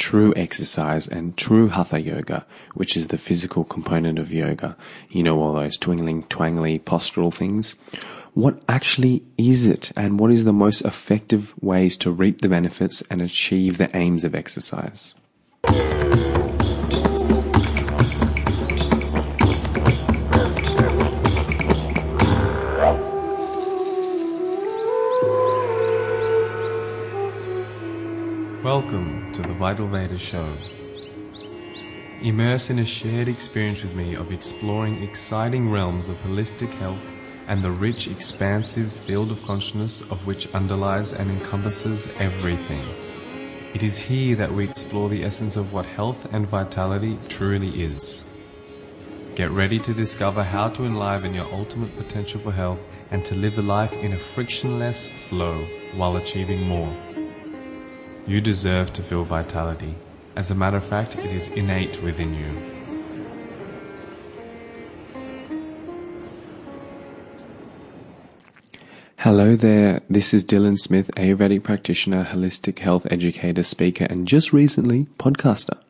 true exercise and true hatha yoga, which is the physical component of yoga. You know, all those twinkling, twangly postural things. What actually is it and what is the most effective ways to reap the benefits and achieve the aims of exercise? The Vital Veda Show. Immerse in a shared experience with me of exploring exciting realms of holistic health and the rich, expansive field of consciousness of which underlies and encompasses everything. It is here that we explore the essence of what health and vitality truly is. Get ready to discover how to enliven your ultimate potential for health and to live a life in a frictionless flow while achieving more. You deserve to feel vitality. As a matter of fact, it is innate within you. Hello there, this is Dylan Smith, Ayurvedic practitioner, holistic health educator, speaker, and just recently, podcaster.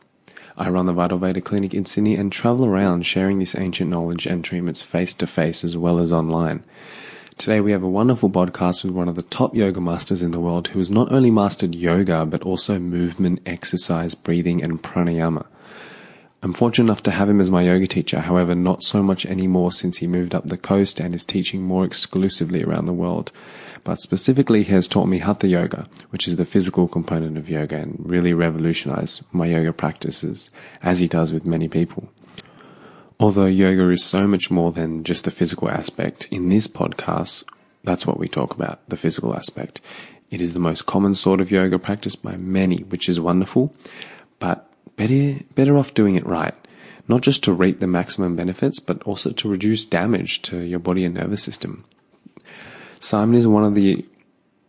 I run the Vital Veda Clinic in Sydney and travel around sharing this ancient knowledge and treatments face to face as well as online. Today we have a wonderful podcast with one of the top yoga masters in the world who has not only mastered yoga but also movement, exercise, breathing, and pranayama. I'm fortunate enough to have him as my yoga teacher, however, not so much anymore since he moved up the coast and is teaching more exclusively around the world. But specifically, he has taught me Hatha Yoga, which is the physical component of yoga, and really revolutionized my yoga practices, as he does with many people. Although yoga is so much more than just the physical aspect, in this podcast, that's what we talk about, the physical aspect. It is the most common sort of yoga practiced by many, which is wonderful, but better, better off doing it right. Not just to reap the maximum benefits, but also to reduce damage to your body and nervous system. Simon is one of the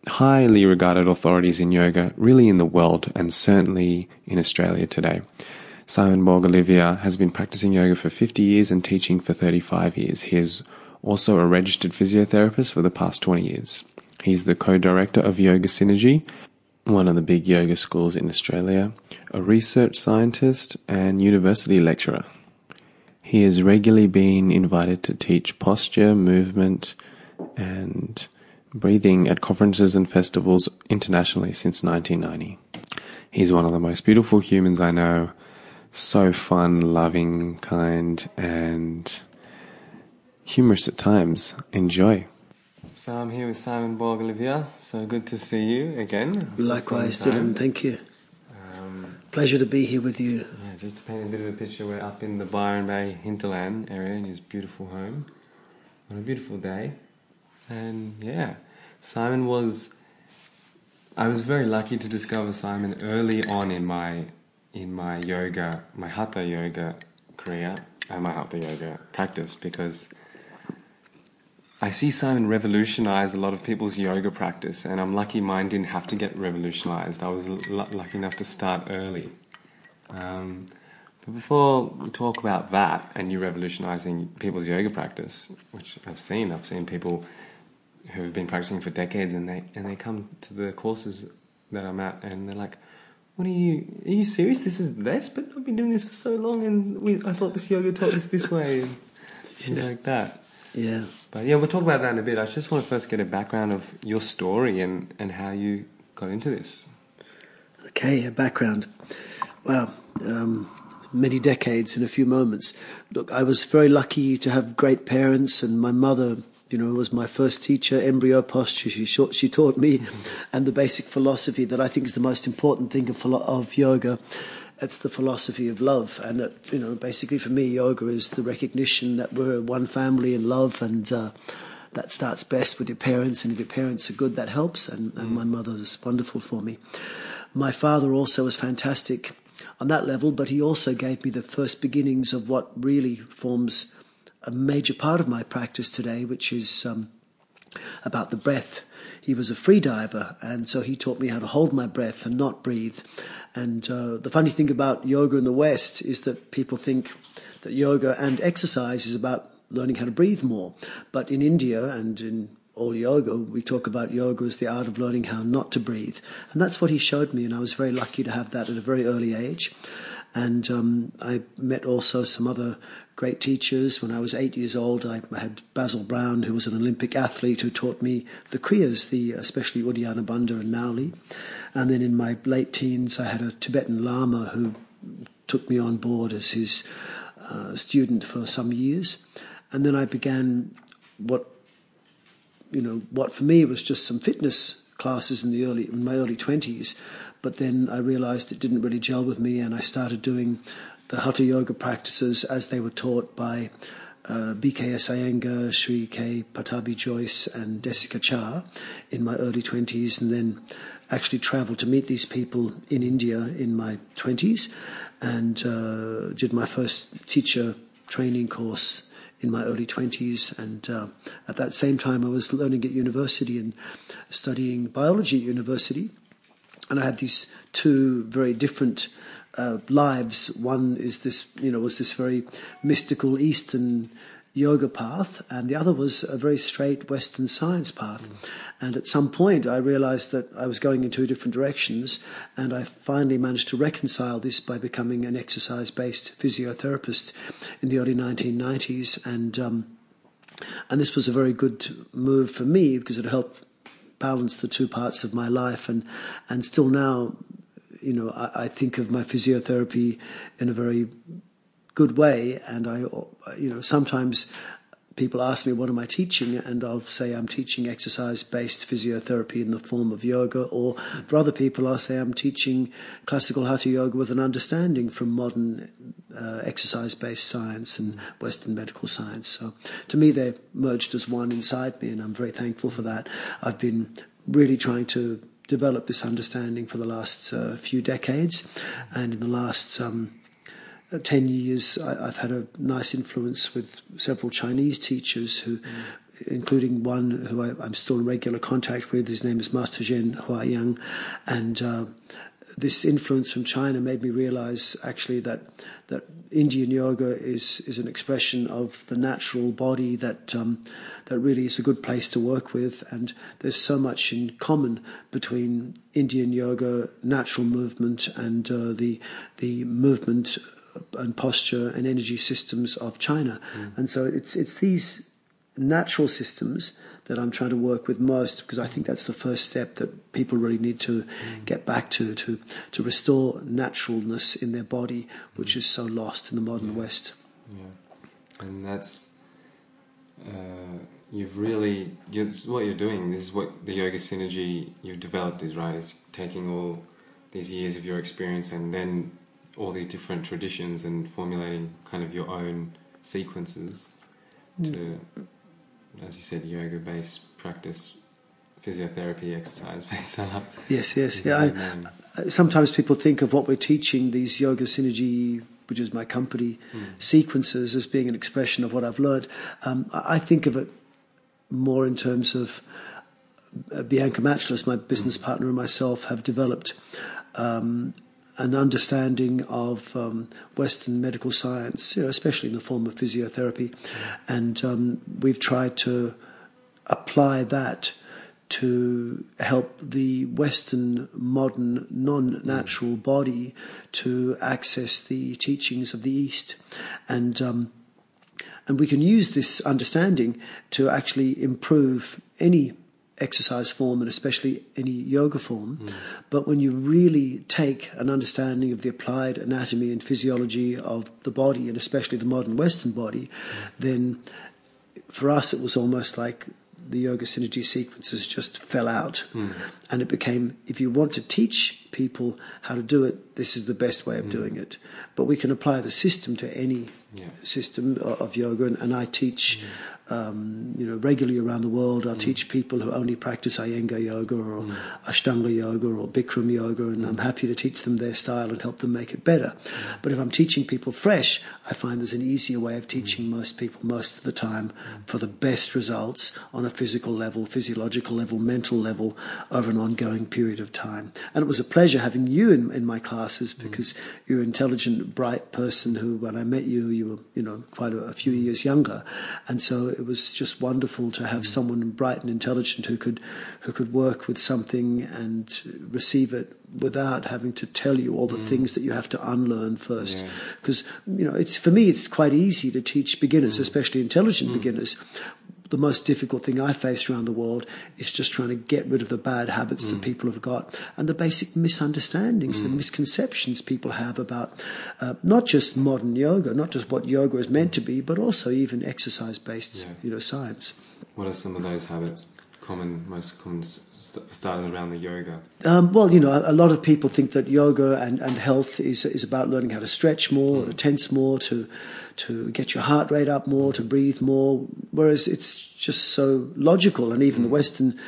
highly regarded authorities in yoga, really in the world, and certainly in Australia today. Simon Borg Olivier has been practicing yoga for 50 years and teaching for 35 years. He is also a registered physiotherapist for the past 20 years. He's the co-director of Yoga Synergy, one of the big yoga schools in Australia, a research scientist, and university lecturer. He has regularly been invited to teach posture, movement, and breathing at conferences and festivals internationally since 1990. He's one of the most beautiful humans I know, so fun, loving, kind, and humorous at times. Enjoy. So I'm here with Simon Borg Olivier. So good to see you again. Likewise, Dylan. Thank you. Um, Pleasure to be here with you. Yeah, just to paint a bit of a picture, we're up in the Byron Bay hinterland area in his beautiful home on a beautiful day. And yeah, Simon was. I was very lucky to discover Simon early on in my in my yoga, my hatha yoga career and my hatha yoga practice because I see Simon revolutionize a lot of people's yoga practice, and I'm lucky mine didn't have to get revolutionized. I was l- lucky enough to start early. Um, but before we talk about that and you revolutionizing people's yoga practice, which I've seen, I've seen people who have been practicing for decades, and they and they come to the courses that I'm at, and they're like, "What are you? Are you serious? This is this? But I've been doing this for so long, and we, I thought this yoga taught us this way, and yeah. like that." Yeah. But yeah, we'll talk about that in a bit. I just want to first get a background of your story and, and how you got into this. Okay, a background. Well, um, many decades in a few moments. Look, I was very lucky to have great parents, and my mother, you know, was my first teacher, embryo posture. She, she taught me, mm-hmm. and the basic philosophy that I think is the most important thing of, of yoga it's the philosophy of love, and that you know, basically for me, yoga is the recognition that we're one family in love, and uh, that starts best with your parents, and if your parents are good, that helps. And, and mm. my mother was wonderful for me. My father also was fantastic on that level, but he also gave me the first beginnings of what really forms a major part of my practice today, which is um, about the breath. He was a free diver, and so he taught me how to hold my breath and not breathe. And uh, the funny thing about yoga in the West is that people think that yoga and exercise is about learning how to breathe more. But in India and in all yoga, we talk about yoga as the art of learning how not to breathe. And that's what he showed me, and I was very lucky to have that at a very early age. And um, I met also some other great teachers. When I was eight years old, I had Basil Brown, who was an Olympic athlete, who taught me the Kriyas, the, especially Uddiyana Bandha and Nauli. And then in my late teens, I had a Tibetan Lama who took me on board as his uh, student for some years. And then I began what you know, what for me was just some fitness classes in the early in my early twenties, but then I realized it didn't really gel with me, and I started doing the hatha yoga practices as they were taught by uh, BKS Iyengar, Sri K. Pattabhi Jois, and Desikachar in my early 20s, and then actually traveled to meet these people in India in my 20s, and uh, did my first teacher training course in my early 20s. And uh, at that same time, I was learning at university and studying biology at university. And I had these two very different uh, lives. One is this, you know, was this very mystical Eastern yoga path, and the other was a very straight Western science path. Mm. And at some point, I realized that I was going in two different directions, and I finally managed to reconcile this by becoming an exercise based physiotherapist in the early 1990s. And, um, and this was a very good move for me because it helped balance the two parts of my life. And, and still now, you know, I, I think of my physiotherapy in a very good way. And I, you know, sometimes people ask me, what am I teaching? And I'll say I'm teaching exercise based physiotherapy in the form of yoga. Or for other people, I'll say I'm teaching classical hatha yoga with an understanding from modern uh, exercise based science and Western medical science. So to me, they're merged as one inside me, and I'm very thankful for that. I've been really trying to develop this understanding for the last uh, few decades, and in the last um, 10 years, I, have had a nice influence with several Chinese teachers who, mm. including one who I, am still in regular contact with. His name is Master Zhen Huaiyang. And uh, this influence from China made me realize actually that, that Indian yoga is, is an expression of the natural body that, um, that really is a good place to work with. And there's so much in common between Indian yoga, natural movement, and uh, the, the movement and posture and energy systems of China. Mm. And so it's it's these natural systems that I'm trying to work with most because I think that's the first step that people really need to mm. get back to to to restore naturalness in their body, which is so lost in the modern yeah. West. Yeah, and that's uh, you've really what you're doing. This is what the yoga synergy you've developed is right. Is taking all these years of your experience and then all these different traditions and formulating kind of your own sequences mm. to, as you said, yoga based practice, physiotherapy, exercise based. yes, yes, yeah. I, sometimes people think of what we're teaching, these yoga synergy, which is my company, mm. sequences, as being an expression of what I've learned. Um, I think of it more in terms of uh, Bianca Machliss, my business mm. partner, and myself have developed. Um, an understanding of um, Western medical science, you know, especially in the form of physiotherapy, and um, we've tried to apply that to help the Western modern non-natural body to access the teachings of the East, and um, and we can use this understanding to actually improve any exercise form and especially any yoga form. Mm. But when you really take an understanding of the applied anatomy and physiology of the body and especially the modern Western body, mm. then for us it was almost like the yoga synergy sequences just fell out. Mm. And it became if you want to teach people how to do it, this is the best way of mm. doing it. But we can apply the system to any yeah. system of yoga, and, and I teach mm um, you know, regularly around the world. I mm. teach people who only practice Iyengar yoga or mm. Ashtanga yoga or Bikram yoga, and. I'm happy to teach them their style and help them make it better. But if I'm teaching people fresh, I find there's an easier way of teaching most people most of the time for the best results on a physical level, physiological level, mental level over an ongoing period of time. And it was a pleasure pleasure having you in, in my classes mm. because you're an intelligent, bright person who, when I met you, you were, you know, quite a, a few mm. years younger. And so it was just wonderful to have mm. someone bright and intelligent who could, who could work with something and receive it without having to tell you all the things that you have to unlearn first. Because, you know, it's, for me, it's quite easy to teach beginners, especially intelligent beginners, the most difficult thing I face around the world is just trying to get rid of the bad habits that people have got and the basic misunderstandings, the misconceptions people have about uh, not just modern yoga, not just what yoga is meant to be, but also even exercise-based, Yeah. you know, science. What are some of those habits? Common, most common, st- started around the yoga. Um, well, you know, a, a lot of people think that yoga and, and health is is about learning how to stretch more, to tense more, to to get your heart rate up more, to breathe more. Whereas it's just so logical, and even the mm. Western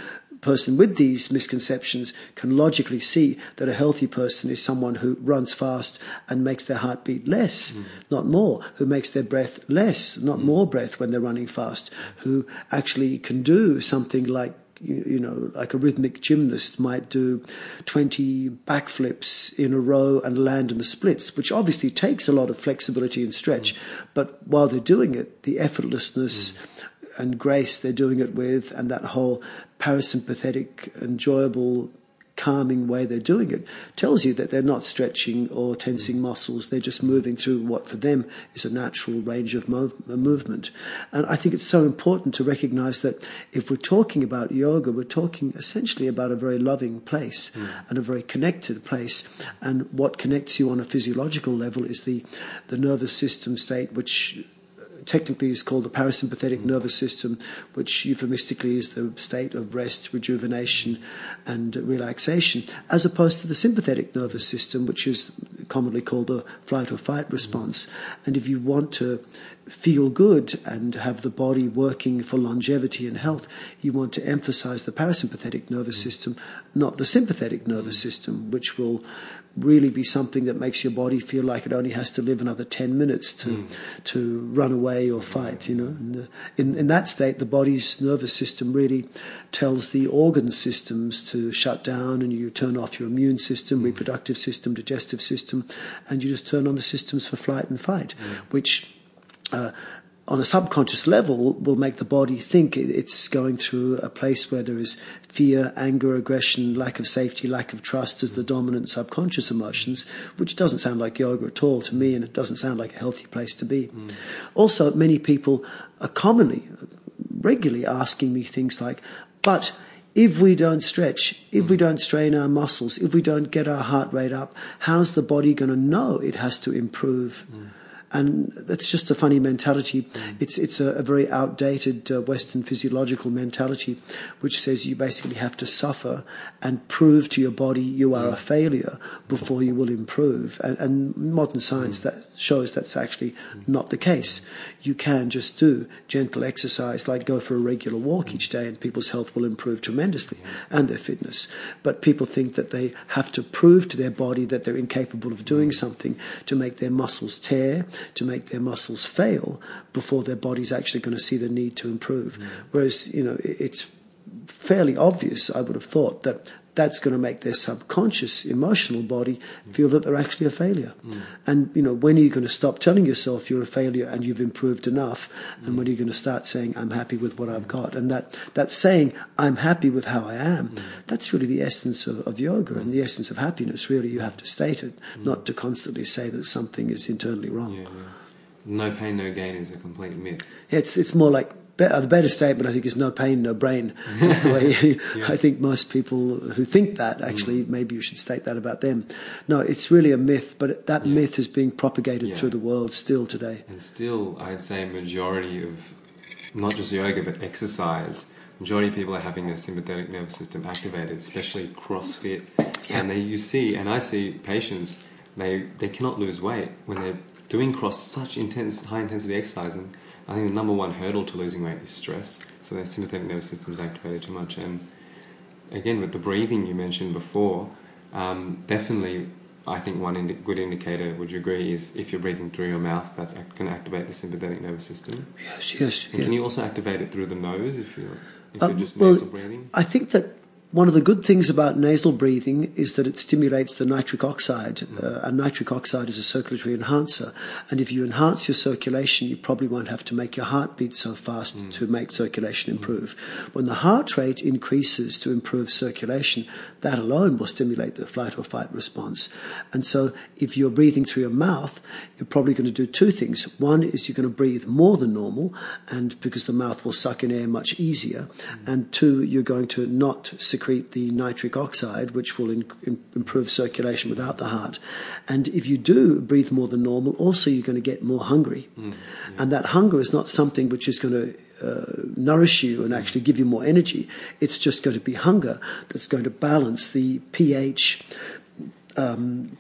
person with these misconceptions can logically see that a healthy person is someone who runs fast and makes their heart beat less, mm. not more, who makes their breath less, not mm. more breath when they're running fast, who actually can do something like you, you know, like a rhythmic gymnast might do 20 backflips in a row and land in the splits, which obviously takes a lot of flexibility and stretch. Mm. But while they're doing it, the effortlessness mm. and grace they're doing it with, and that whole parasympathetic, enjoyable, calming way they're doing it, tells you that they're not stretching or tensing muscles. They're just moving through what for them is a natural range of uh, movement. And I think it's so important to recognize that if we're talking about yoga, we're talking essentially about a very loving place and a very connected place. And what connects you on a physiological level is the, the nervous system state, which technically is called the parasympathetic nervous system, which euphemistically is the state of rest, rejuvenation, and relaxation, as opposed to the sympathetic nervous system, which is commonly called the flight or fight response. And if you want to feel good and have the body working for longevity and health, you want to emphasize the parasympathetic nervous mm. system, not the sympathetic nervous mm. system, which will really be something that makes your body feel like it only has to live another 10 minutes to, mm. to run away or fight, you know. And the, in, in that state, the body's nervous system really tells the organ systems to shut down and you turn off your immune system, reproductive system, digestive system, and you just turn on the systems for flight and fight, which uh, on a subconscious level will make the body think it's going through a place where there is fear, anger, aggression, lack of safety, lack of trust as the dominant subconscious emotions, which doesn't sound like yoga at all to me, and it doesn't sound like a healthy place to be. Mm. Also, many people are commonly, regularly asking me things like, but if we don't stretch, if we mm. don't strain our muscles, if we don't get our heart rate up, how's the body going to know it has to improve? Mm. And that's just a funny mentality. It's it's a, a very outdated uh, Western physiological mentality, which says you basically have to suffer and prove to your body you are a failure before you will improve. And, and modern science that shows that's actually not the case. You can just do gentle exercise, like go for a regular walk each day, and people's health will improve tremendously and their fitness. But people think that they have to prove to their body that they're incapable of doing something to make their muscles tear, to make their muscles fail before their body's actually going to see the need to improve. Mm. Whereas, you know, it's fairly obvious, I would have thought, that that's going to make their subconscious emotional body feel that they're actually a failure. Mm. And, you know, when are you going to stop telling yourself you're a failure and you've improved enough? And mm. when are you going to start saying, I'm happy with what I've got? And that, that saying, I'm happy with how I am, mm. that's really the essence of, of yoga and the essence of happiness. Really, you have to state it, not to constantly say that something is internally wrong. Yeah, yeah. No pain, no gain is a complete myth. It's it's more like be- the better statement. I think is no pain, no brain. That's the way I think most people who think that actually mm. maybe you should state that about them. No, it's really a myth, but that myth is being propagated Yeah. through the world still today. And still, I'd say majority of not just yoga but exercise. Majority of people are having their sympathetic nervous system activated, especially CrossFit. And they, you see, and I see patients, they they cannot lose weight when they're doing cross such intense, high intensity exercise. And I think the number one hurdle to losing weight is stress. So their sympathetic nervous system is activated too much. And again, with the breathing you mentioned before, um, definitely, I think one indi- good indicator, would you agree, is if you're breathing through your mouth, that's act- going to activate the sympathetic nervous system. Yes, yes. And yeah. can you also activate it through the nose if you're, if Uh, you're just well, nasal breathing? I think that one of the good things about nasal breathing is that it stimulates the nitric oxide, uh, and nitric oxide is a circulatory enhancer. And if you enhance your circulation, you probably won't have to make your heart beat so fast mm. to make circulation improve. When the heart rate increases to improve circulation, that alone will stimulate the flight or fight response. And so, if you're breathing through your mouth, you're probably going to do two things. One is you're going to breathe more than normal, and because the mouth will suck in air much easier. Mm. And two, you're going to not secrete the nitric oxide, which will in, in, improve circulation without the heart. And if you do breathe more than normal, also you're going to get more hungry. Mm, yeah. And that hunger is not something which is going to uh, nourish you and actually give you more energy. It's just going to be hunger that's going to balance the pH um,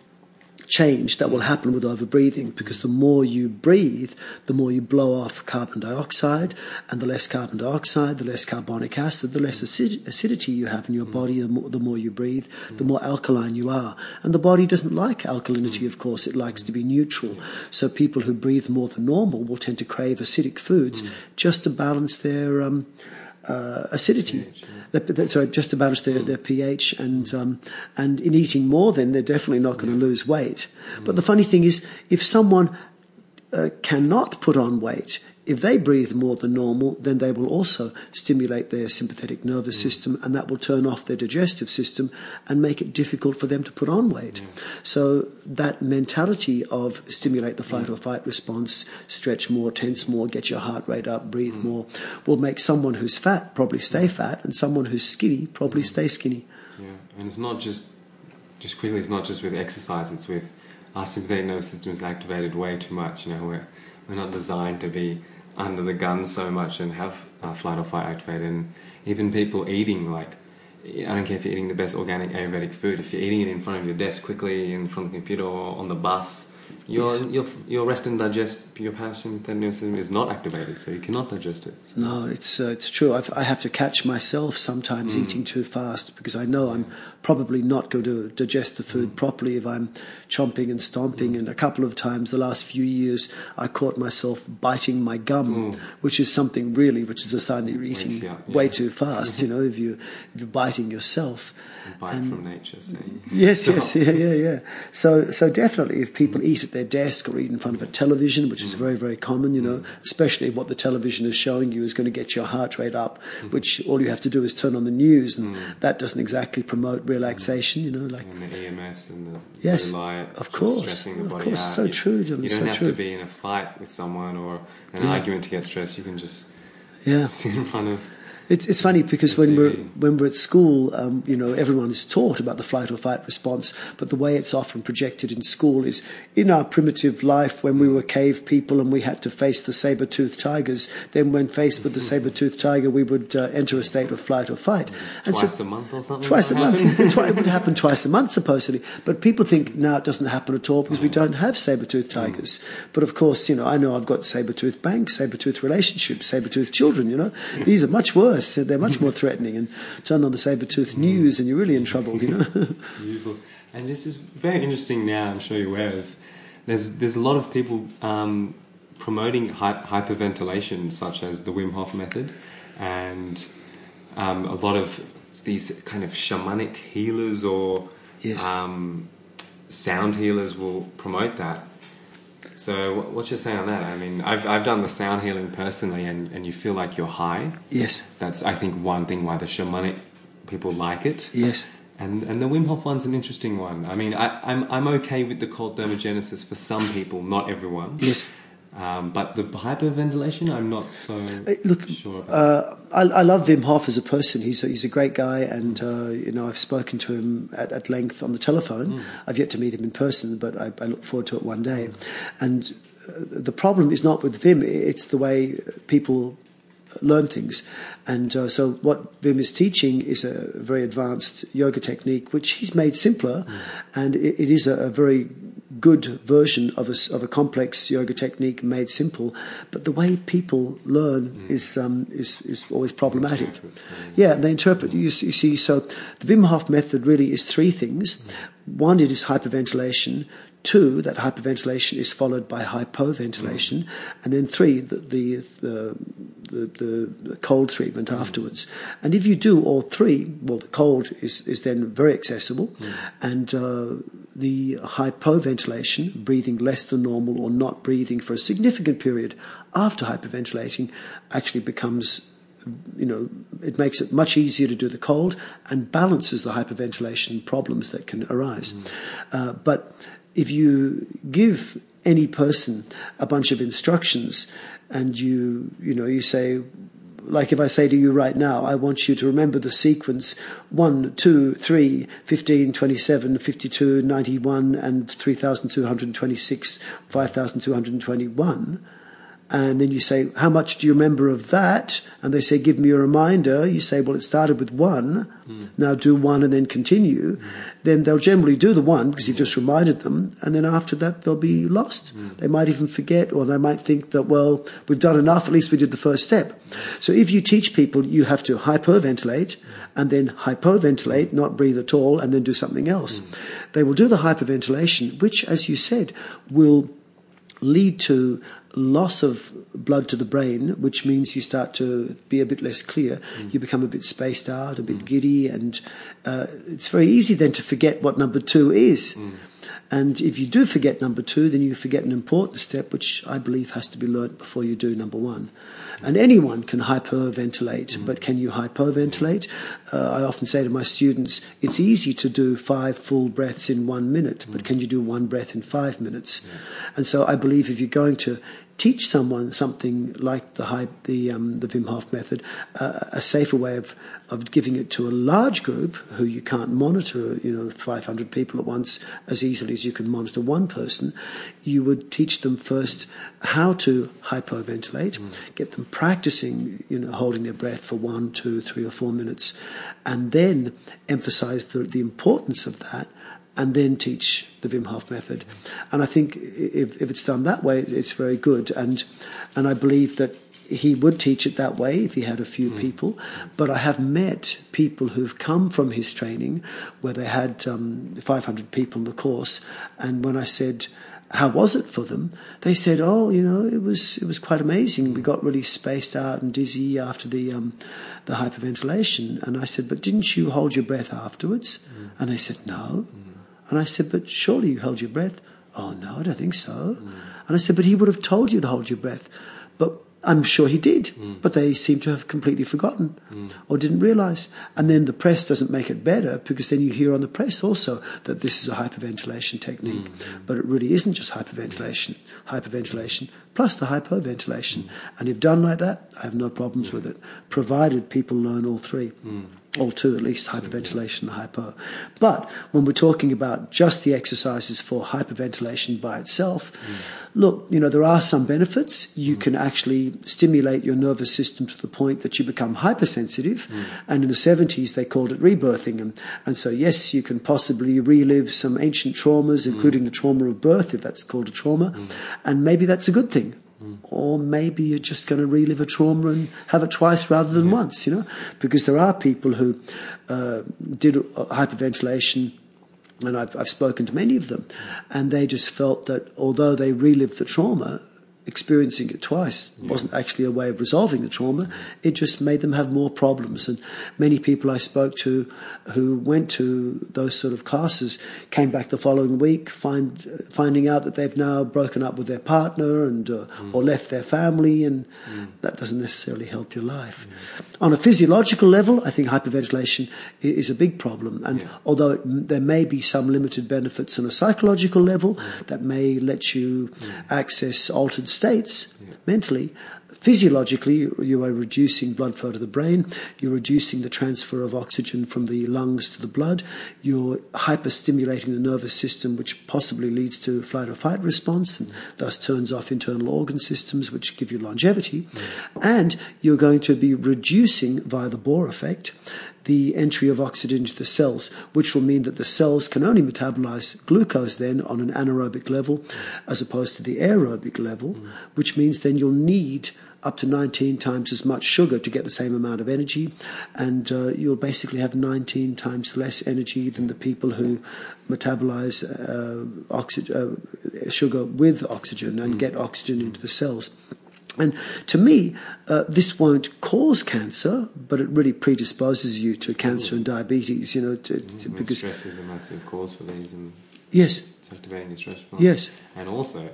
change that will happen with overbreathing because the more you breathe, the more you blow off carbon dioxide, and the less carbon dioxide, the less carbonic acid, the less acid- acidity you have in your mm. body, the more, the more you breathe, the mm. more alkaline you are. And the body doesn't like alkalinity, mm. of course, it likes to be neutral. So people who breathe more than normal will tend to crave acidic foods just to balance their. Um, uh, acidity. Yeah. sorry, just to their, mm. their pH, and um, and in eating more, then they're definitely not going to yeah. lose weight. Mm. But the funny thing is, if someone uh, cannot put on weight, if they breathe more than normal, then they will also stimulate their sympathetic nervous mm. system, and that will turn off their digestive system and make it difficult for them to put on weight. Mm. So that mentality of stimulate the fight mm. or fight response, stretch more, tense more, get your heart rate up, breathe mm. more, will make someone who's fat probably stay fat, and someone who's skinny probably mm. stay skinny. Yeah, and it's not just just quickly. It's not just with exercise. It's with our sympathetic nervous system is activated way too much. You know, we're we're not designed to be under the gun so much and have uh, flight or fight activated. And even people eating, like, I don't care if you're eating the best organic Ayurvedic food, if you're eating it in front of your desk quickly, in front of the computer or on the bus, your, yes. your, your rest and digest, your parasympathetic nervous system is not activated, so you cannot digest it. So. No, it's, uh, it's true. I've, I have to catch myself sometimes mm. eating too fast because I know I'm probably not going to digest the food mm. properly if I'm chomping and stomping. Mm. And a couple of times the last few years, I caught myself biting my gum, mm. which is something really, which is a sign that you're eating yeah. way too fast. you know, if you if you're biting yourself. Bite and, from nature. So. Yes, yes, yeah, yeah, yeah. So, so definitely, if people mm. eat at their desk or eat in front of a television, which is mm. very, very common, you know, mm. especially what the television is showing you is going to get your heart rate up, which all you have to do is turn on the news, and that doesn't exactly promote relaxation, you know, like and the EMFs and the yes, light, of course, of course, out. so you, true, Dylan, You don't so have true. to be in a fight with someone or an yeah. argument to get stressed. You can just yeah. sit in front of it's, it's funny because when we're when we're at school, um, you know, everyone is taught about the flight or fight response, but the way it's often projected in school is in our primitive life when we mm. were cave people and we had to face the saber-toothed tigers. Then, when faced with the mm-hmm. saber-toothed tiger, we would uh, enter a state of flight or fight. Mm-hmm. And twice so, a month or something. Twice a month. it would happen twice a month supposedly, but people think now it doesn't happen at all because we mm-hmm. don't have saber-toothed mm. tigers. But of course, you know, I know I've got saber-toothed bank, saber-toothed relationships, saber-toothed children. You know, mm. these are much worse worse. They're much more threatening. And turn on the saber tooth news, and you're really in trouble. You know. Beautiful. And this is very interesting. Now I'm sure you're aware of. There's there's a lot of people um, promoting hy- hyperventilation, such as the Wim Hof method, and um, a lot of these kind of shamanic healers or yes. um, sound healers will promote that. So, what's your say on that? I mean, I've, I've done the sound healing personally, and, and you feel like you're high. Yes. That's, I think, one thing why the shamanic people like it. Yes. And, and the Wim Hof one's an interesting one. I mean, I, I'm, I'm okay with the cold thermogenesis for some people, not everyone. Yes. Um, but the hyperventilation, I'm not so Look, sure. Uh, I, I, love Wim Hof as a person. He's a, he's a great guy, and uh, you know I've spoken to him at, at length on the telephone. Mm. I've yet to meet him in person, but I, I look forward to it one day. Mm. And uh, the problem is not with Wim; it's the way people learn things. And uh, so, what Wim is teaching is a very advanced yoga technique, which he's made simpler, mm. and it, it is a, a very good version of a, of a complex yoga technique made simple, but the way people learn mm. is, um, is, is always problematic. Yeah, they interpret. You, you, see, so the Wim Hof method really is three things. Mm. One, it is hyperventilation. Two, that hyperventilation is followed by hypoventilation, and then three, the the, the the, cold treatment afterwards. And if you do all three, well, the cold is, is then very accessible, and uh, the hypoventilation, breathing less than normal or not breathing for a significant period after hyperventilating, actually becomes you know, it makes it much easier to do the cold and balances the hyperventilation problems that can arise. Mm. Uh, but if you give any person a bunch of instructions and you, you know, you say, like if I say to you right now, I want you to remember the sequence 1, 2, 3, 15, 27, 52, 91, and 3,226, 5,221 and then you say, How much do you remember of that? And they say, Give me a reminder. You say, Well, it started with one. Mm. Now do one and then continue. Mm. Then they'll generally do the one because you've just reminded them. And then after that, they'll be lost. Mm. They might even forget, or they might think that, Well, we've done enough. At least we did the first step. So if you teach people, you have to hyperventilate and then hypoventilate, not breathe at all, and then do something else. They will do the hyperventilation, which, as you said, will lead to loss of blood to the brain, which means you start to be a bit less clear. Mm. You become a bit spaced out, a bit mm. giddy, and uh, it's very easy then to forget what number two is. Mm. And if you do forget number two, then you forget an important step, which I believe has to be learnt before you do number one. And anyone can hyperventilate, mm. but can you hyperventilate? Uh, I often say to my students, it's easy to do five full breaths in one minute, mm. but can you do one breath in five minutes? And so I believe if you're going to teach someone something like the high, the um, the Wim Hof method, uh, a safer way of of giving it to a large group who you can't monitor, you know, 500 people at once as easily as you can monitor one person. You would teach them first how to hypoventilate, mm. get them practicing, you know, holding their breath for one, two, three, or four minutes, and then emphasize the, the importance of that and then teach the Wim Hof method. And I think if, if it's done that way, it's very good. And and I believe that he would teach it that way if he had a few mm. people. But I have met people who've come from his training where they had um, 500 people in the course, and when I said, how was it for them? They said, "Oh, you know, it was it was quite amazing. We got really spaced out and dizzy after the um, the hyperventilation." And I said, "But didn't you hold your breath afterwards?" Mm. And they said, "No." Mm. And I said, But surely you held your breath. Oh, no, I don't think so. Mm. And I said, But he would have told you to hold your breath. But I'm sure he did. Mm. But they seem to have completely forgotten mm. or didn't realize. And then the press doesn't make it better because then you hear on the press also that this is a hyperventilation technique. But it really isn't just hyperventilation. Hyperventilation plus the hyperventilation. And if done like that, I have no problems with it, provided people learn all three. Or two at least, hyperventilation and hypo. But when we're talking about just the exercises for hyperventilation by itself, mm. look, you know, there are some benefits. You mm. can actually stimulate your nervous system to the point that you become hypersensitive. Mm. And in the 70s, they called it rebirthing. And, and so, yes, you can possibly relive some ancient traumas, including the trauma of birth, if that's called a trauma. And maybe that's a good thing. Or maybe you're just going to relive a trauma and have it twice rather than yeah. once, you know? Because there are people who uh, did hyperventilation, and I've, I've spoken to many of them, and they just felt that although they relived the trauma, experiencing it twice yeah. wasn't actually a way of resolving the trauma. It just made them have more problems. And many people I spoke to who went to those sort of classes came back the following week, find, finding out that they've now broken up with their partner and uh, mm. or left their family, and mm. that doesn't necessarily help your life. Mm. On a physiological level, I think hyperventilation is a big problem. And yeah. although it, there may be some limited benefits on a psychological level mm. that may let you mm. access altered states yeah. mentally, physiologically, you are reducing blood flow to the brain, you're reducing the transfer of oxygen from the lungs to the blood, you're hyperstimulating the nervous system, which possibly leads to flight or fight response and thus turns off internal organ systems, which give you longevity. And you're going to be reducing, via the Bohr effect, the entry of oxygen into the cells, which will mean that the cells can only metabolize glucose then on an anaerobic level as opposed to the aerobic level, mm. which means then you'll need up to 19 times as much sugar to get the same amount of energy, and uh, you'll basically have 19 times less energy than the people who metabolize uh, oxy- uh, sugar with oxygen and mm. get oxygen into the cells. And to me, uh, this won't cause cancer, but it really predisposes you to cancer and diabetes. You know, to, to, because stress is a massive cause for these, and yes, it's activating your stress response. Yes, and also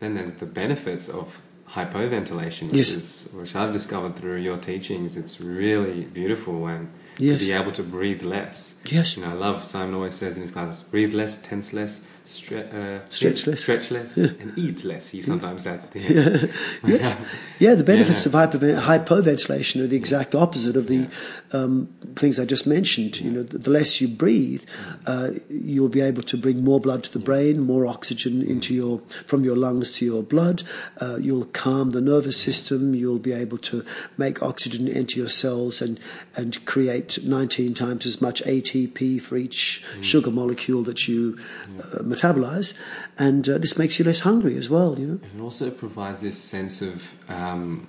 then there's the benefits of hypoventilation, which yes. is which I've discovered through your teachings. It's really beautiful and yes. to be able to breathe less. Yes, you know, I love Simon always says in his class, breathe less, tense less, stre- uh, stretch less, stretch less, yeah. and eat less. He sometimes says yes, yeah. The benefits yeah. of hypoventilation are the exact opposite of the yeah. um, things I just mentioned. You know, the, less you breathe, uh, you'll be able to bring more blood to the brain, more oxygen into your from your lungs to your blood. Uh, you'll calm the nervous system. You'll be able to make oxygen enter your cells and and create 19 times as much ATP for each mm. sugar molecule that you uh, metabolize, and uh, this makes you less hungry as well. You know, and also provides this sense of um,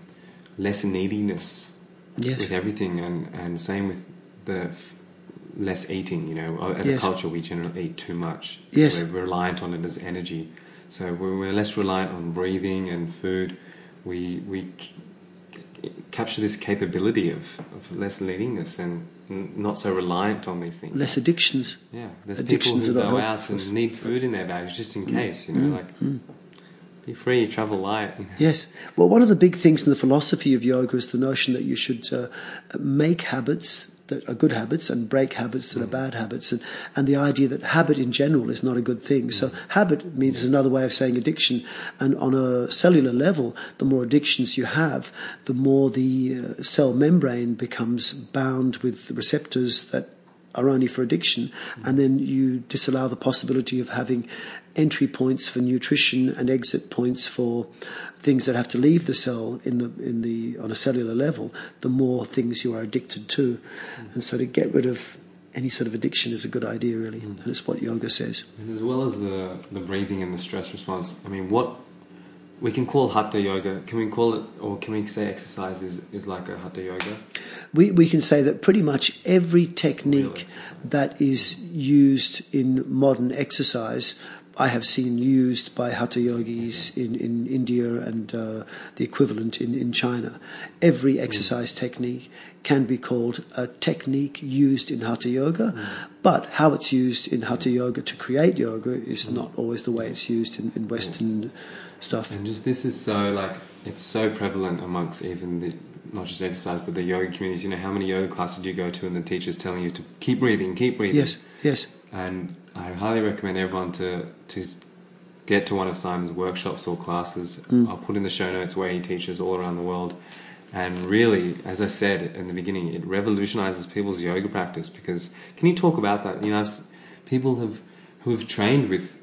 less neediness yes. with everything, and and same with the less eating. You know, as yes. a culture, we generally eat too much. Yes, we're reliant on it as energy. So we're less reliant on breathing and food. We we capture this capability of, of less neediness and not so reliant on these things. Less addictions. Yeah, there's addictions people who go out and need food in their bags just in mm. case. You know, mm. like mm. be free, travel light. Yes. Well, one of the big things in the philosophy of yoga is the notion that you should uh, make habits that are good habits and break habits that mm. are bad habits, and, and the idea that habit in general is not a good thing. Mm. So, habit means another way of saying addiction. And on a cellular level, the more addictions you have, the more the uh, cell membrane becomes bound with receptors that are only for addiction, mm. and then you disallow the possibility of having entry points for nutrition and exit points for things that have to leave the cell in the in the on a cellular level, the more things you are addicted to, mm. and so to get rid of any sort of addiction is a good idea, really, mm. and it's what yoga says. And as well as the the breathing and the stress response, I mean, what we can call hatha yoga. Can we call it, or can we say exercise is, is like a hatha yoga? We, we can say that pretty much every technique that is used in modern exercise I have seen used by hatha yogis in, in India and uh, the equivalent in, in China. Every mm. exercise mm. technique can be called a technique used in hatha yoga, mm. but how it's used in hatha yoga to create yoga is mm. not always the way it's used in, in Western yes. Stuff. And just this is so like it's so prevalent amongst even the not just exercise but the yoga communities. You know, how many yoga classes do you go to and the teacher's telling you to keep breathing, keep breathing? Yes, yes. And I highly recommend everyone to to get to one of Simon's workshops or classes. Mm. I'll put in the show notes where he teaches all around the world. And really, as I said in the beginning, it revolutionizes people's yoga practice because can you talk about that? You know, people have who have trained with,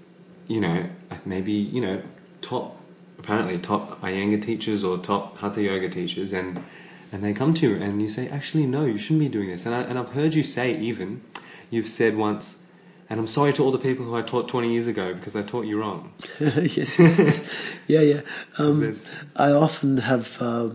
you know, maybe you know, top apparently top Iyengar teachers or top Hatha yoga teachers, and and they come to you and you say, actually, no, you shouldn't be doing this. And I, and I've heard you say even, you've said once and I'm sorry to all the people who I taught 20 years ago because I taught you wrong. yes, yes, yes, yeah, yeah. Um, I often have uh,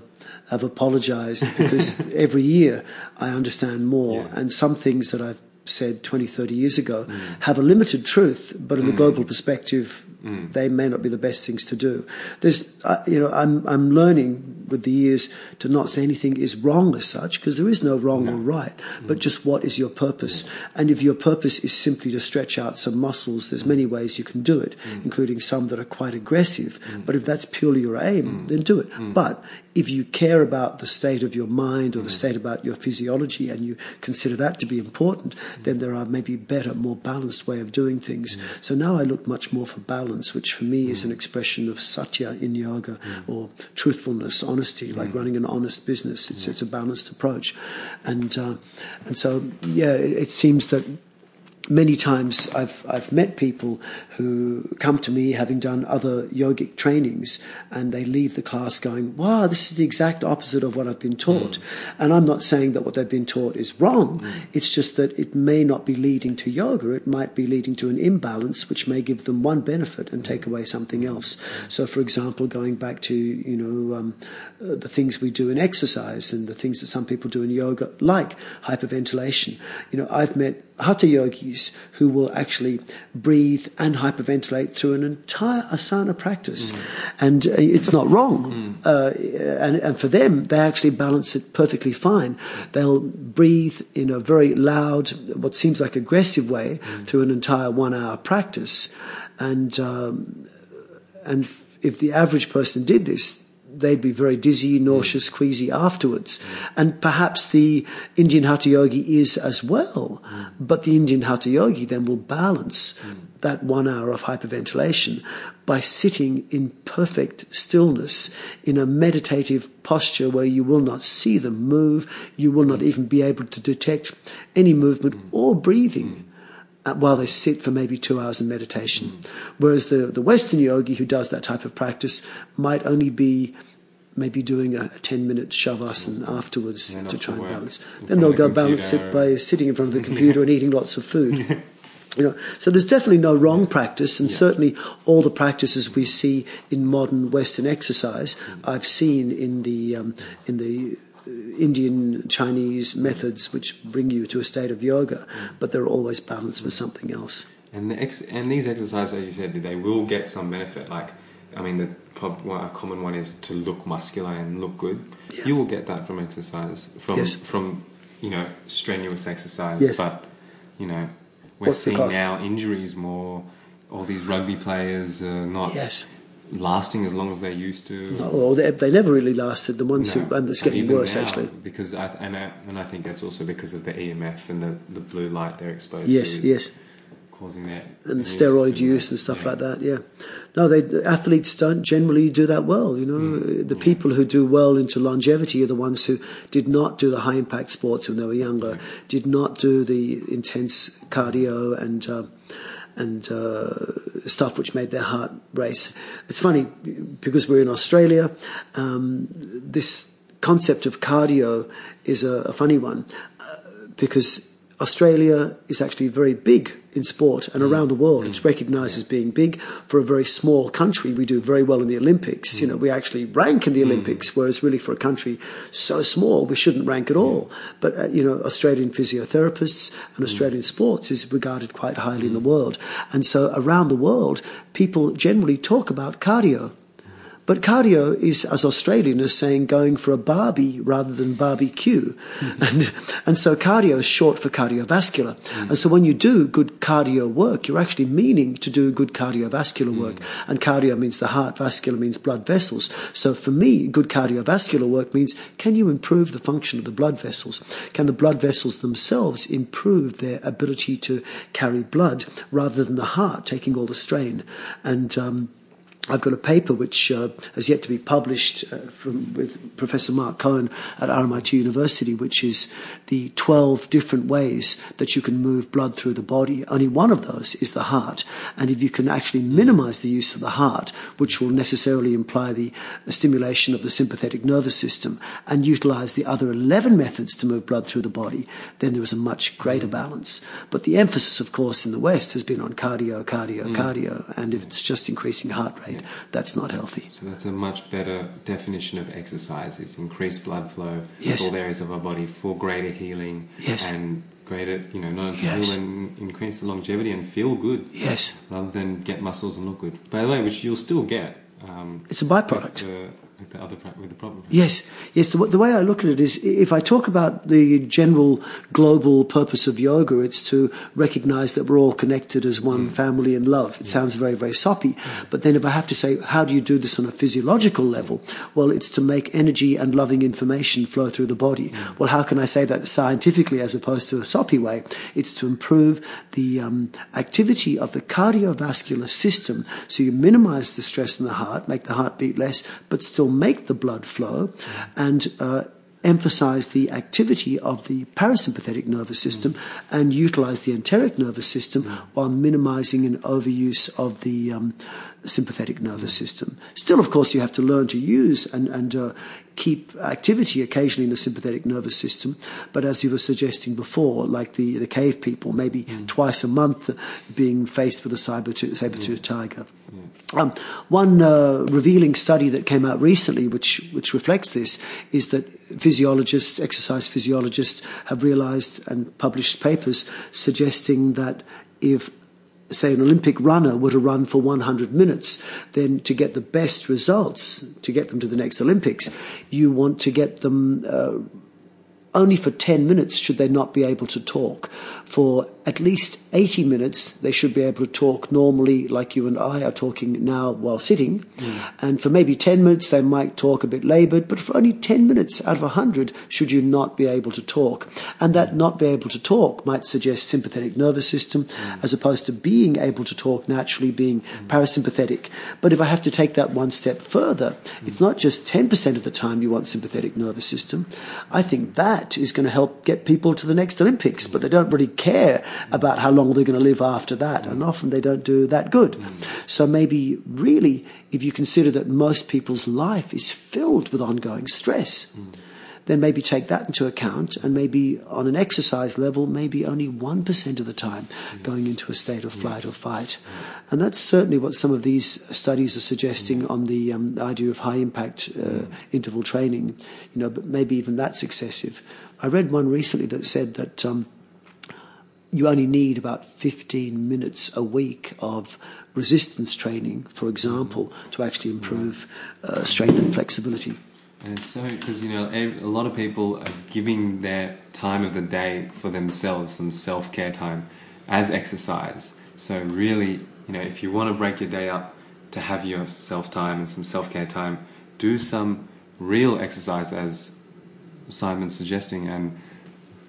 have apologized because every year I understand more, yeah. and some things that I've said 20, 30 years ago mm. have a limited truth, but in mm. the global perspective, mm. they may not be the best things to do. There's, uh, you know, I'm, I'm learning with the years to not say anything is wrong as such, because there is no wrong no. or right, mm. but just what is your purpose. And if your purpose is simply to stretch out some muscles, there's many ways you can do it, mm. including some that are quite aggressive. Mm. But if that's purely your aim, then do it. But if you care about the state of your mind or the state about your physiology and you consider that to be important, then there are maybe better, more balanced way of doing things. Mm. So now I look much more for balance, which for me is an mm. expression of satya in yoga mm. or truthfulness, honesty, like running an honest business. It's, it's a balanced approach. And, uh, and so, yeah, it seems that many times I've I've met people who come to me having done other yogic trainings and they leave the class going, "Wow, this is the exact opposite of what I've been taught." Mm. And I'm not saying that what they've been taught is wrong. Mm. It's just that it may not be leading to yoga. It might be leading to an imbalance which may give them one benefit and take away something else. So for example, going back to, you know, um, uh, the things we do in exercise and the things that some people do in yoga like hyperventilation. You know, I've met hatha yogis who will actually breathe and hyperventilate through an entire asana practice. Mm. And uh, it's not wrong. Mm. Uh, and, and, for them, they actually balance it perfectly fine. They'll breathe in a very loud, what seems like aggressive way mm. through an entire one hour practice. And, um, and if the average person did this, they'd be very dizzy, nauseous, queasy afterwards. And perhaps the Indian Hatha Yogi is as well. But the Indian Hatha Yogi then will balance that one hour of hyperventilation by sitting in perfect stillness in a meditative posture where you will not see them move. You will not even be able to detect any movement or breathing while they sit for maybe two hours in meditation. Mm. Whereas the, the Western yogi who does that type of practice might only be maybe doing a, a 10 minute shavasana afterwards to try and balance. Then they'll go balance it by sitting in front of the computer and eating lots of food. You know, so there's definitely no wrong practice, and yeah. certainly all the practices we see in modern Western exercise, mm. I've seen in the um, in the Indian Chinese methods which bring you to a state of yoga, but they're always balanced with something else. And the ex- and these exercises, as you said, they will get some benefit. Like, I mean, the well, a common one is to look muscular and look good. Yeah. You will get that from exercise, from yes. from you know strenuous exercise. Yes. But you know, we're What's seeing now injuries more. All these rugby players are not yes lasting as long as they used to. No, well, they, they never really lasted. The ones no, who and it's getting worse now, actually. Because I, and I, and I think that's also because of the EMF and the, the blue light they're exposed yes, to. Yes, yes. Causing that and steroid use and stuff yeah. like that. Yeah, no, they athletes don't generally do that well. You know, mm, the yeah. people who do well into longevity are the ones who did not do the high impact sports when they were younger, yeah. did not do the intense cardio and. Uh, and uh, stuff which made their heart race. It's funny because we're in Australia. Um, this concept of cardio is a, a funny one uh, because Australia is actually very big in sport and mm. around the world. Mm. It's recognized as being big. For a very small country, we do very well in the Olympics. Mm. You know, we actually rank in the mm. Olympics, whereas really for a country so small, we shouldn't rank at all. But, uh, you know, Australian physiotherapists and mm. Australian sports is regarded quite highly in the world. And so around the world, people generally talk about cardio. But cardio is as Australian as saying going for a barbie rather than barbecue. Mm-hmm. And, and so cardio is short for cardiovascular. Mm-hmm. And so when you do good cardio work, you're actually meaning to do good cardiovascular work. Mm-hmm. And cardio means the heart, vascular means blood vessels. So for me, good cardiovascular work means can you improve the function of the blood vessels? Can the blood vessels themselves improve their ability to carry blood rather than the heart taking all the strain? And, um, I've got a paper which uh, has yet to be published uh, from, with Professor Marc Cohen at RMIT University, which is the 12 different ways that you can move blood through the body. Only one of those is the heart. And if you can actually minimize the use of the heart, which will necessarily imply the, the stimulation of the sympathetic nervous system, and utilize the other 11 methods to move blood through the body, then there is a much greater balance. But the emphasis, of course, in the West has been on cardio, cardio, mm. cardio, and if it's just increasing heart rate, that's not healthy. So that's a much better definition of exercise. It's increased blood flow yes. to all areas of our body for greater healing yes. and greater, you know, not only yes. heal and increase the longevity and feel good. Yes. Rather than get muscles and look good. By the way, which you'll still get. Um, it's a byproduct with the other with the problem. Yes, yes. The, the, way I look at it is, if I talk about the general global purpose of yoga, it's to recognize that we're all connected as one mm. family in love. It mm. sounds very very soppy, mm. but then if I have to say, how do you do this on a physiological level? Well, it's to make energy and loving information flow through the body. Mm. Well, how can I say that scientifically as opposed to a soppy way? It's to improve the um, activity of the cardiovascular system, so you minimize the stress in the heart, make the heart beat less, but still make the blood flow and uh, emphasize the activity of the parasympathetic nervous system and utilize the enteric nervous system while minimizing an overuse of the um, sympathetic nervous system. Still, of course, you have to learn to use and, and uh, keep activity occasionally in the sympathetic nervous system. But as you were suggesting before, like the, the cave people, maybe mm. twice a month being faced with a saber-tooth, saber-toothed mm. tiger. Um, one uh, revealing study that came out recently, which which reflects this, is that physiologists, exercise physiologists, have realised and published papers suggesting that if say an Olympic runner were to run for 100 minutes, then to get the best results, to get them to the next Olympics, you want to get them uh, only for 10 minutes should they not be able to talk. For at least 80 minutes, they should be able to talk normally, like you and I are talking now while sitting. Mm. And for maybe 10 minutes, they might talk a bit labored, but for only 10 minutes out of 100, should you not be able to talk. And that not be able to talk might suggest sympathetic nervous system, mm. as opposed to being able to talk naturally, being mm. parasympathetic. But if I have to take that one step further, hmm. it's not just 10% of the time you want sympathetic nervous system. I think that is going to help get people to the next Olympics, but they don't really care about how long they're going to live after that. And often they don't do that good. So maybe really, if you consider that most people's life is filled with ongoing stress, then maybe take that into account and maybe on an exercise level, maybe only 1% of the time going into a state of flight or fight. And that's certainly what some of these studies are suggesting on the um, idea of high impact uh, interval training. You know, but maybe even that's excessive. I read one recently that said that um, you only need about 15 minutes a week of resistance training, for example, to actually improve uh, strength and flexibility. And it's so because you know a lot of people are giving their time of the day for themselves, some self care time, as exercise. So really, you know, if you want to break your day up to have your self time and some self care time, do some real exercise as Simon's suggesting, and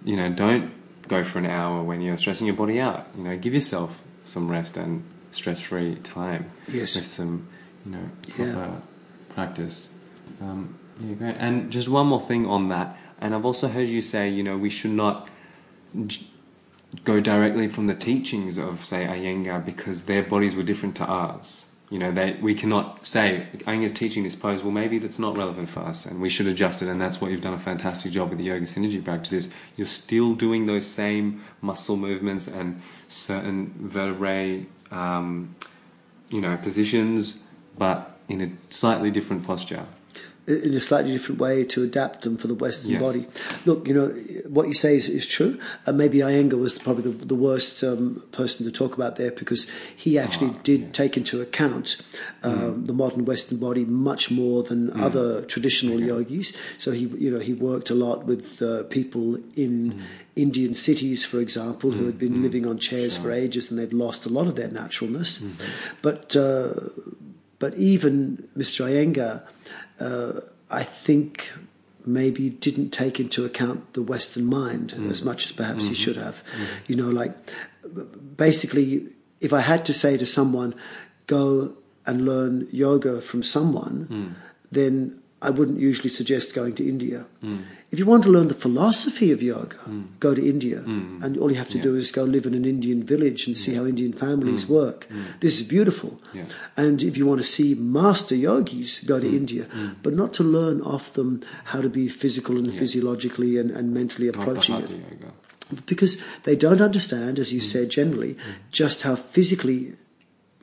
you know, don't go for an hour when you're stressing your body out. You know, give yourself some rest and stress-free time. Yes. With some, you know, proper yeah. practice. Um, yeah, great. And just one more thing on that. And I've also heard you say, you know, we should not j- go directly from the teachings of, say, Iyengar because their bodies were different to ours you know, they, we cannot say, Iyengar's teaching this pose, well, maybe that's not relevant for us and we should adjust it. And that's what you've done a fantastic job with the yoga synergy practices. You're still doing those same muscle movements and certain vertebrae, um, you know, positions, but in a slightly different posture in a slightly different way to adapt them for the Western yes. body. Look, you know, what you say is, is true. And maybe Iyengar was probably the, the worst um, person to talk about there because he actually oh, did yeah. take into account um, mm. the modern Western body much more than mm. other traditional yogis. So he, you know, he worked a lot with uh, people in mm. Indian cities, for example, who had been mm. living on chairs sure. for ages and they'd lost a lot of their naturalness. Mm-hmm. But uh, but even Mr. Iyengar uh, I think maybe didn't take into account the Western mind mm. as much as perhaps mm-hmm. he should have. Mm. You know, like basically, if I had to say to someone, go and learn yoga from someone, mm. then I wouldn't usually suggest going to India. Mm. If you want to learn the philosophy of yoga, mm. go to India. Mm. And all you have to yeah. do is go live in an Indian village and see yeah. how Indian families mm. work. Mm. This is beautiful. Yeah. And if you want to see master yogis, go to mm. India, but not to learn off them how to be physical and physiologically and, and mentally approaching it. Yoga. Because they don't understand, as you said generally, just how physically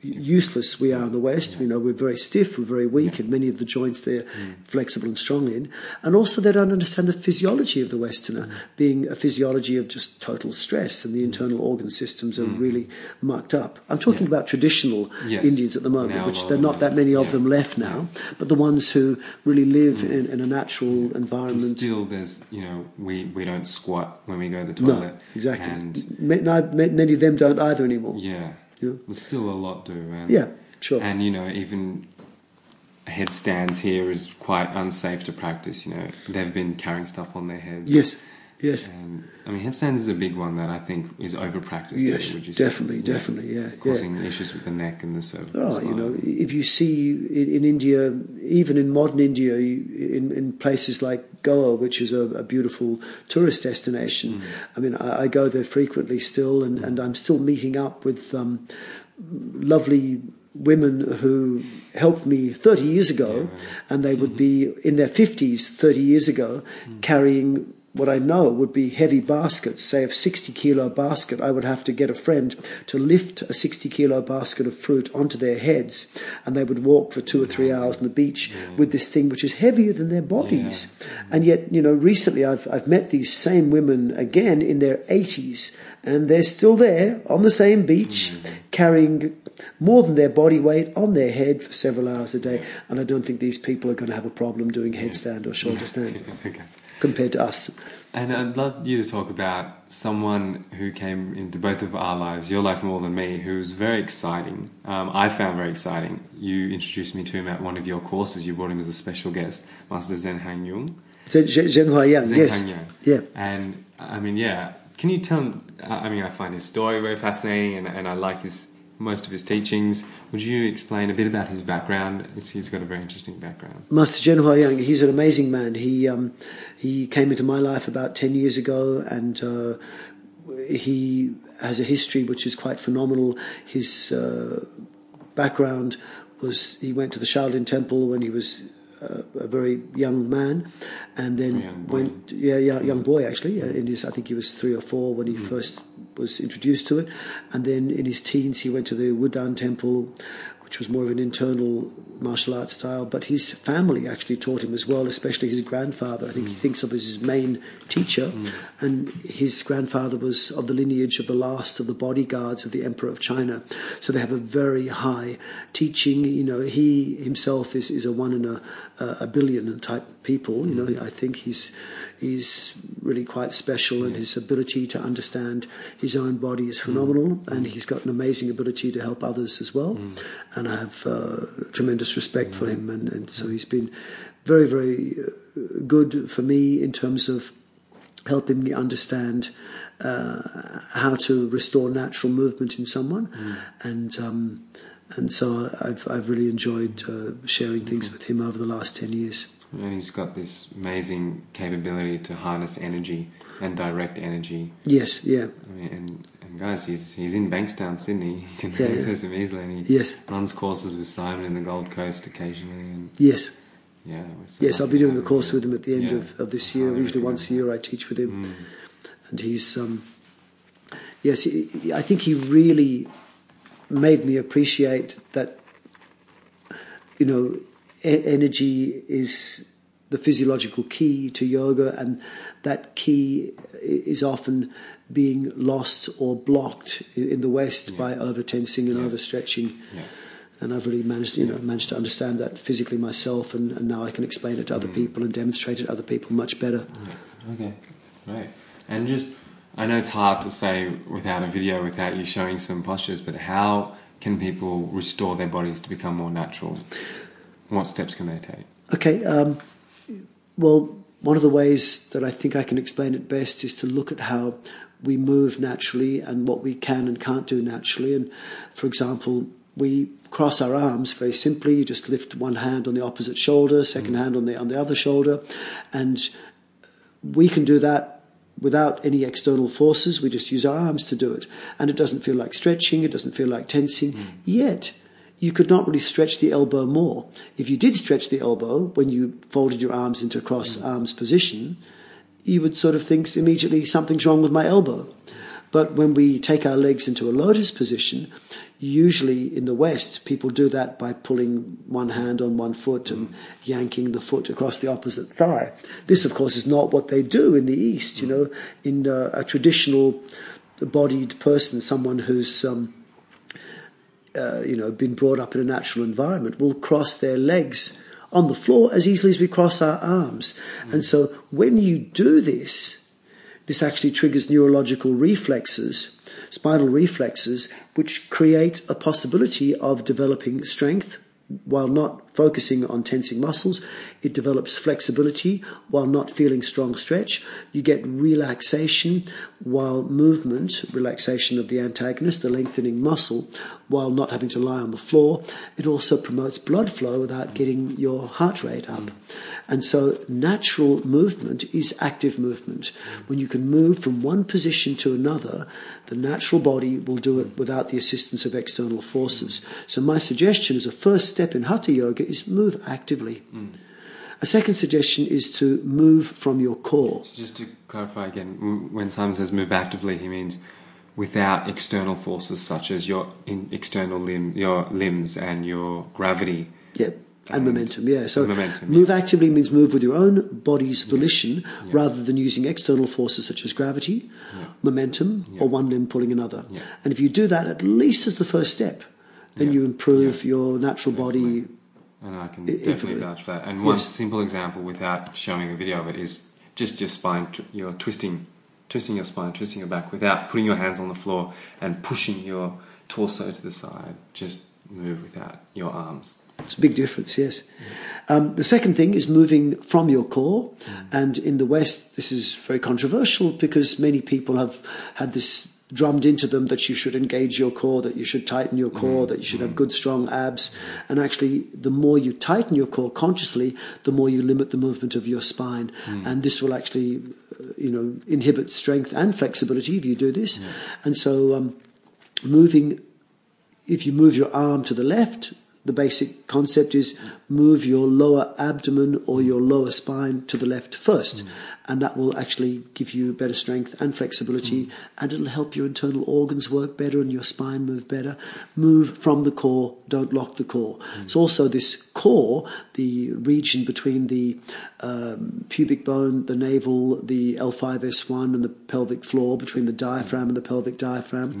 useless we are in the West. You know, we're very stiff, we're very weak, and many of the joints they're mm. flexible and strong in. And also, they don't understand the physiology of the Westerner, mm. being a physiology of just total stress, and the mm. internal organ systems are mm. really mucked up. I'm talking yeah. about traditional yes. Indians at the moment, now which there are not that many of yeah. them left now, but the ones who really live mm. in, in, a natural environment. Still, there's, you know, we, we don't squat when we go to the toilet. No, exactly. And many of them don't either anymore. Yeah. Know? There's still a lot to. And, yeah, sure. And you know, even headstands here is quite unsafe to practice. You know, they've been carrying stuff on their heads. Yes. Yes. And, I mean, headstands is a big one that I think is over practiced. Yes, too, definitely, say? definitely, yeah. Causing yeah. issues with the neck and the cervix. Oh, you know, if you see in, in, India, even in modern India, in, in places like Goa, which is a, a beautiful tourist destination, mm. I mean, I, I, go there frequently still, and, and I'm still meeting up with um, lovely women who helped me 30 years ago, yeah. and they would mm-hmm. be in their 50s 30 years ago, mm. carrying what I know would be heavy baskets, say a 60 kilo basket, I would have to get a friend to lift a 60 kilo basket of fruit onto their heads, and they would walk for two or three hours on the beach yeah. with this thing which is heavier than their bodies. Yeah. And yet, you know, recently I've, I've met these same women again in their 80s, and they're still there on the same beach, mm. carrying more than their body weight on their head for several hours a day. And I don't think these people are going to have a problem doing headstand or shoulder stand. okay compared to us. And I'd love you to talk about someone who came into both of our lives, your life more than me, who was very exciting. Um, I found very exciting. You introduced me to him at one of your courses. You brought him as a special guest, Master Zen Hang Yung. Zen, Zhen Hua Yang, Zen yes. Hang Yang. Yeah. And I mean, yeah. Can you tell? I mean, I find his story very fascinating, and, and I like his most of his teachings. Would you explain a bit about his background? He's got a very interesting background. Master Hua Yang, he's an amazing man. He um, he came into my life about ten years ago, and uh, he has a history which is quite phenomenal. His uh, background was he went to the Shaolin Temple when he was uh, a very young man, and then went yeah, yeah young boy actually. In his I think he was three or four when he mm. first was introduced to it, and then in his teens he went to the Wudang Temple, which was more of an internal martial arts style. But his family actually taught him as well, especially his grandfather. I think mm. he thinks of as his main teacher, mm. and his grandfather was of the lineage of the last of the bodyguards of the Emperor of China. So they have a very high teaching. You know, he himself is, is a one in a, a billion type people. You know, mm. I think he's he's really quite special, and his ability to understand his own body is phenomenal, mm. and he's got an amazing ability to help others as well. Mm. And I have uh, tremendous respect for him, and, and so he's been very, very uh, good for me in terms of helping me understand uh, how to restore natural movement in someone, mm. and. Um, and so I've I've really enjoyed uh, sharing things with him over the last ten years. And he's got this amazing capability to harness energy and direct energy. Yes, yeah. I mean, and, and guys, he's he's in Bankstown, Sydney. You can yeah, access yeah. him easily. And he yes. runs courses with Simon in the Gold Coast occasionally. And yes. Yeah. So yes, I'll be doing a course with him at the end yeah. of, of this year. Usually once a year I teach with him. Mm. And he's, um, yes, I think he really made me appreciate that, you know, energy is the physiological key to yoga, and that key is often being lost or blocked in the West yeah. by over tensing and yes. overstretching. Yeah. And I've really managed, you know, managed to understand that physically myself, and, and now I can explain it to other mm. people and demonstrate it to other people much better. Okay, right. And just, I know it's hard to say without a video, without you showing some postures, but how can people restore their bodies to become more natural? What steps can they take? Okay. Um, well, one of the ways that I think I can explain it best is to look at how we move naturally and what we can and can't do naturally. And for example, we cross our arms very simply. You just lift one hand on the opposite shoulder, second mm. hand on the on the other shoulder, and we can do that without any external forces. We just use our arms to do it, and it doesn't feel like stretching. It doesn't feel like tensing. Mm. Yet you could not really stretch the elbow more. If you did stretch the elbow when you folded your arms into a cross mm. arms position, you would sort of think immediately something's wrong with my elbow. But when we take our legs into a lotus position, usually in the West, people do that by pulling one hand on one foot and yanking the foot across the opposite thigh. This, of course, is not what they do in the East. You know, in uh, a traditional bodied person, someone who's um, uh, you know, been brought up in a natural environment will cross their legs on the floor as easily as we cross our arms. Mm. And so when you do this, this actually triggers neurological reflexes, spinal reflexes, which create a possibility of developing strength while not focusing on tensing muscles. It develops flexibility while not feeling strong stretch. You get relaxation while movement, relaxation of the antagonist, the lengthening muscle, while not having to lie on the floor. It also promotes blood flow without getting your heart rate up. And so natural movement is active movement. When you can move from one position to another, the natural body will do it without the assistance of external forces. So my suggestion as a first step in Hatha Yoga is move actively. A second suggestion is to move from your core. So just to clarify again, when Simon says move actively, he means without external forces such as your external limb, your limbs and your gravity. Yep. And, and momentum, yeah. So momentum, move yeah. actively means move with your own body's volition yeah. Yeah. rather than using external forces such as gravity, momentum, or one limb pulling another. And if you do that at least as the first step, then you improve your natural body and I can definitely vouch for that. And one yes. simple example, without showing a video of it, is just your spine. You're twisting, twisting your spine, twisting your back, without putting your hands on the floor and pushing your torso to the side. Just move without your arms. It's a big difference, yes. Um, the second thing is moving from your core. Mm. And in the West, this is very controversial because many people have had this drummed into them that you should engage your core, that you should tighten your core, mm. that you should have good strong abs. And actually, the more you tighten your core consciously, the more you limit the movement of your spine. Mm. And this will actually, uh, you know, inhibit strength and flexibility if you do this. Yeah. And so, um, moving, if you move your arm to the left, the basic concept is move your lower abdomen or your lower spine to the left first. Mm and that will actually give you better strength and flexibility, mm. and it'll help your internal organs work better and your spine move better. Move from the core, don't lock the core. Mm. It's also this core, the region between the um, pubic bone, the navel, the L5S1, and the pelvic floor, between the diaphragm and the pelvic diaphragm.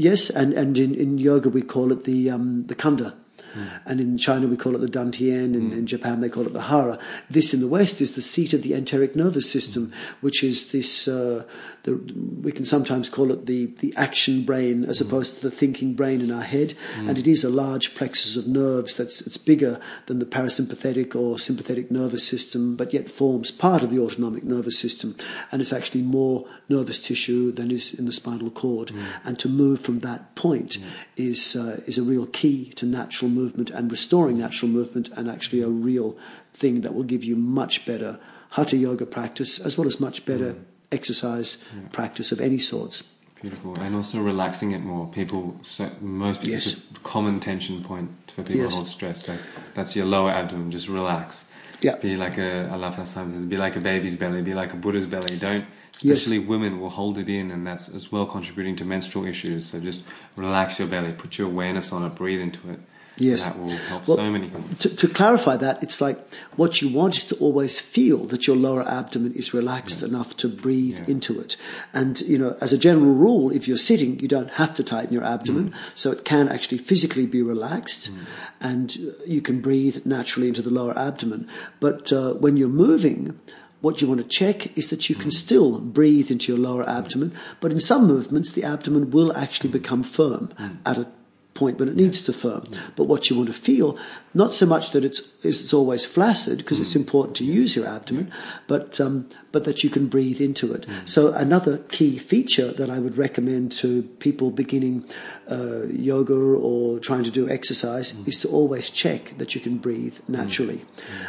Yes, and, and in, in yoga we call it the um, the kanda. Mm. And in China, we call it the dantian. In, mm. in, Japan, they call it the hara. This in the West is the seat of the enteric nervous system, mm. which is this, uh, the, we can sometimes call it the, the action brain as opposed to the thinking brain in our head. And it is a large plexus of nerves that's it's bigger than the parasympathetic or sympathetic nervous system, but yet forms part of the autonomic nervous system. And it's actually more nervous tissue than is in the spinal cord. And to move from that point is, uh, is a real key to natural movement movement and restoring natural movement and actually a real thing that will give you much better hatha yoga practice as well as much better mm. exercise yeah. practice of any sorts. Beautiful, and also relaxing it more. People, so most people, yes. it's a common tension point for people yes. who hold stress. So that's your lower abdomen. Just relax. Yeah. Be like a, I love Simon says, be like a baby's belly, be like a Buddha's belly. Don't, especially yes. women will hold it in, and that's as well contributing to menstrual issues. So just relax your belly, put your awareness on it, breathe into it. Yes. That will help well, so many things. To, to, clarify that, it's like what you want is to always feel that your lower abdomen is relaxed yes. enough to breathe yeah. into it. And, you know, as a general rule, if you're sitting, you don't have to tighten your abdomen. Mm. So it can actually physically be relaxed mm. and you can breathe naturally into the lower abdomen. But uh, when you're moving, what you want to check is that you can mm. still breathe into your lower abdomen, but in some movements, the abdomen will actually become firm mm. at a point when it needs to firm. But what you want to feel, not so much that it's it's always flaccid because mm. it's important to use your abdomen, but um, but that you can breathe into it. Mm. So another key feature that I would recommend to people beginning uh, yoga or trying to do exercise mm. is to always check that you can breathe naturally.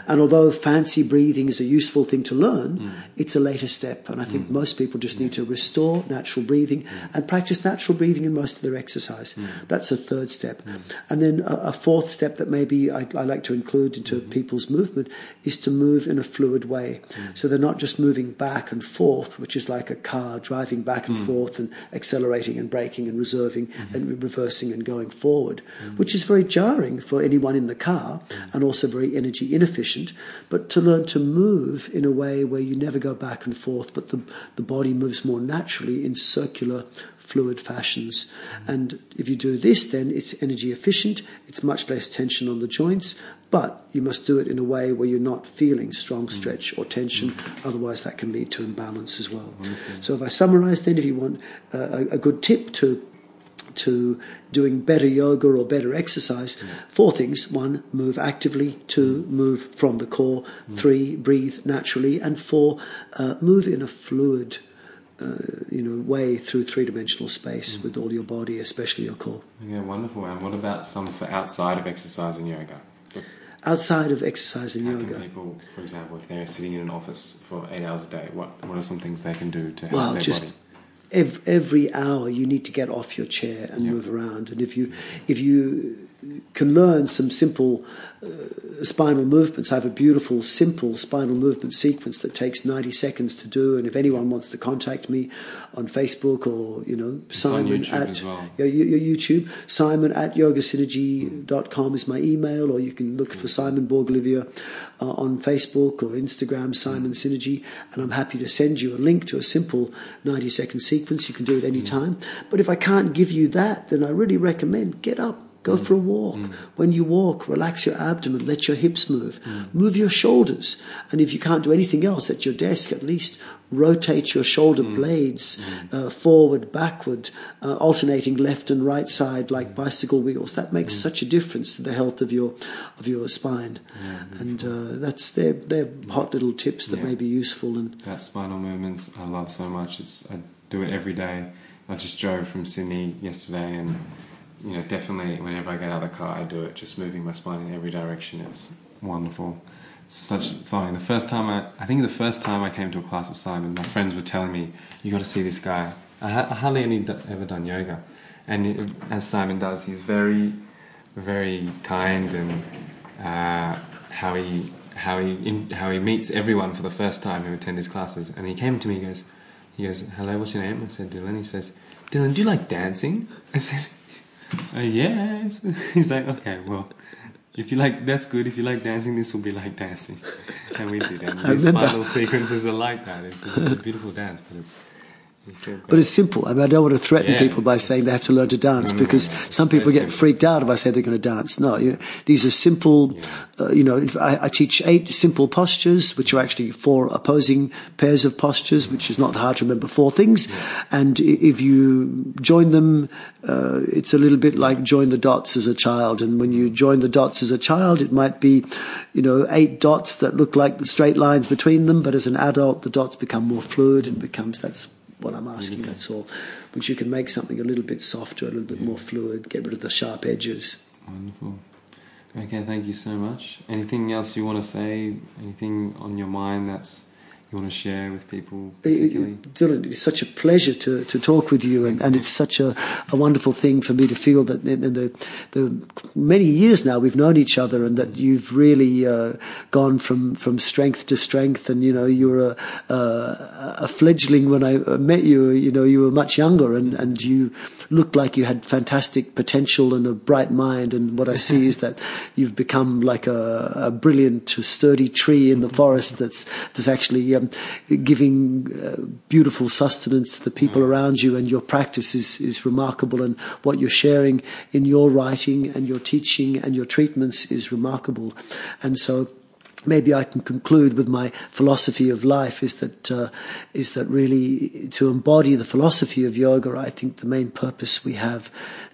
And although fancy breathing is a useful thing to learn, it's a later step. And I think most people just need to restore natural breathing and practice natural breathing in most of their exercise. That's a third step. And then a, a fourth step that maybe I, I like to include into mm-hmm. people's movement is to move in a fluid way. Mm. So they're not just moving back and forth, which is like a car driving back and mm. forth and accelerating and braking and reserving mm-hmm. and reversing and going forward, mm. which is very jarring for anyone in the car mm. and also very energy inefficient. But to learn to move in a way where you never go back and forth, but the, the body moves more naturally in circular fluid fashions. And if you do this, then it's energy efficient, it's much less tension on the joints, but you must do it in a way where you're not feeling strong mm. stretch or tension, otherwise, that can lead to imbalance as well. So, if I summarize, then, if you want a, a good tip to to doing better yoga or better exercise. Four things. One, move actively. Two, move from the core. Three, breathe naturally. And four, uh, move in a fluid, uh, you know, way through three-dimensional space with all your body, especially your core. Yeah, wonderful. And what about some for outside of exercise and yoga? Outside of exercise and How yoga, people, for example, if they're sitting in an office for eight hours a day, what what are some things they can do to help well, their just body? ev- every hour you need to get off your chair and Yeah. move around. And if you if you can learn some simple uh, spinal movements, I have a beautiful simple spinal movement sequence that takes 90 seconds to do. And if anyone wants to contact me on Facebook or you know on Simon at well. yeah, you- your YouTube, Simon at yogasynergy.com is my email, or you can look for Simon Borg-Olivier uh, on Facebook or Instagram, Simon Synergy, and I'm happy to send you a link to a simple 90 second sequence. You can do it any time. But if I can't give you that, then I really recommend get up. Go for a walk. When you walk, relax your abdomen, let your hips move, move your shoulders. And if you can't do anything else at your desk, at least rotate your shoulder blades uh, forward, backward, uh, alternating left and right side like bicycle wheels. That makes such a difference to the health of your of your spine. And uh, that's they're, they're hot little tips that Yeah. may be useful. And That spinal movements I love so much. It's I do it every day. I just drove from Sydney yesterday, and you know, definitely whenever I get out of the car, I do it. Just moving my spine in every direction. It's wonderful. It's such fun. The first time I, I think the first time I came to a class of Simon, my friends were telling me, "You got to see this guy." I, I hardly any d- ever done yoga, and it, as Simon does, he's very, very kind and uh, how he how he in, how he meets everyone for the first time who attend his classes. And he came to me, he goes, he goes, "Hello, what's your name?" I said, "Dylan." He says, "Dylan, do you like dancing?" I said, uh, "Yes." He's like, "Okay, well." If you like, that's good. If you like dancing, this will be like dancing, and we did. And these remember. final sequences are like that. It's, it's a beautiful dance, but it's. But it's simple. I mean, I don't want to threaten Yeah, people by saying they have to learn to dance no, because some people get freaked out if I say they're going to dance. No, you these are simple. Uh, you know, I, I teach eight simple postures, which are actually four opposing pairs of postures, which is not hard to remember. Four things, and if you join them, uh, it's a little bit like join the dots as a child. And when you join the dots as a child, it might be, you know, eight dots that look like straight lines between them, but as an adult, the dots become more fluid and becomes that's what I'm asking, that's all. But you can make something a little bit softer, a little bit more fluid, get rid of the sharp edges. Wonderful. Okay, thank you so much. Anything else you want to say? Anything on your mind that's you want to share with people particularly? Dylan, it's such a pleasure to, to talk with you, and, and it's such a, a wonderful thing for me to feel that in the, the many years now we've known each other, and that you've really uh, gone from, from strength to strength. And you know, you were a, a, a fledgling when I met you. You know, you were much younger, and, and you looked like you had fantastic potential and a bright mind. And what I see is that you've become like a, a brilliant, sturdy tree in the forest that's that's actually um, giving uh, beautiful sustenance to the people around you. And your practice is is remarkable, and what you're sharing in your writing and your teaching and your treatments is remarkable. And so maybe I can conclude with my philosophy of life is that uh, is that really to embody the philosophy of yoga. I think the main purpose we have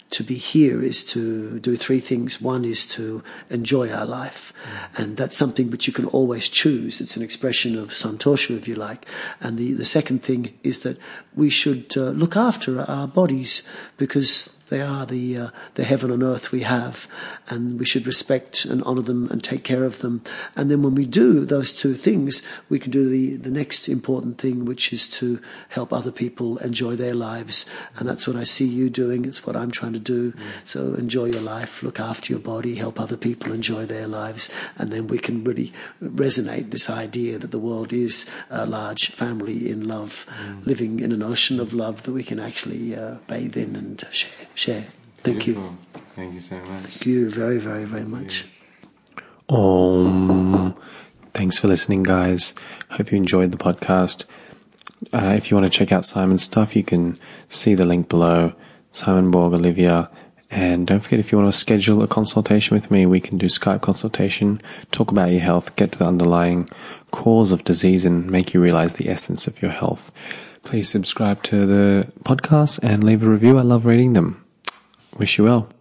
to be here is to do three things. One is to enjoy our life, and that's something which you can always choose. It's an expression of santosha, if you like. And the the second thing is that we should uh, look after our bodies because they are the uh, the heaven and earth we have, and we should respect and honour them and take care of them. And then when we do those two things, we can do the the next important thing, which is to help other people enjoy their lives. And that's what I see you doing. It's what I'm trying to do. So enjoy your life, look after your body, help other people enjoy their lives, and then we can really resonate this idea that the world is a large family in love, living in an ocean of love that we can actually uh, bathe in and share. Share. Thank you. Thank you so much. Thank you very, very, very much. Um, thanks for listening, guys. Hope you enjoyed the podcast. Uh, if you want to check out Simon's stuff, you can see the link below. Simon Borg-Olivier. And don't forget, if you want to schedule a consultation with me, we can do Skype consultation, talk about your health, get to the underlying cause of disease, and make you realize the essence of your health. Please subscribe to the podcast and leave a review. I love reading them. Wish you well.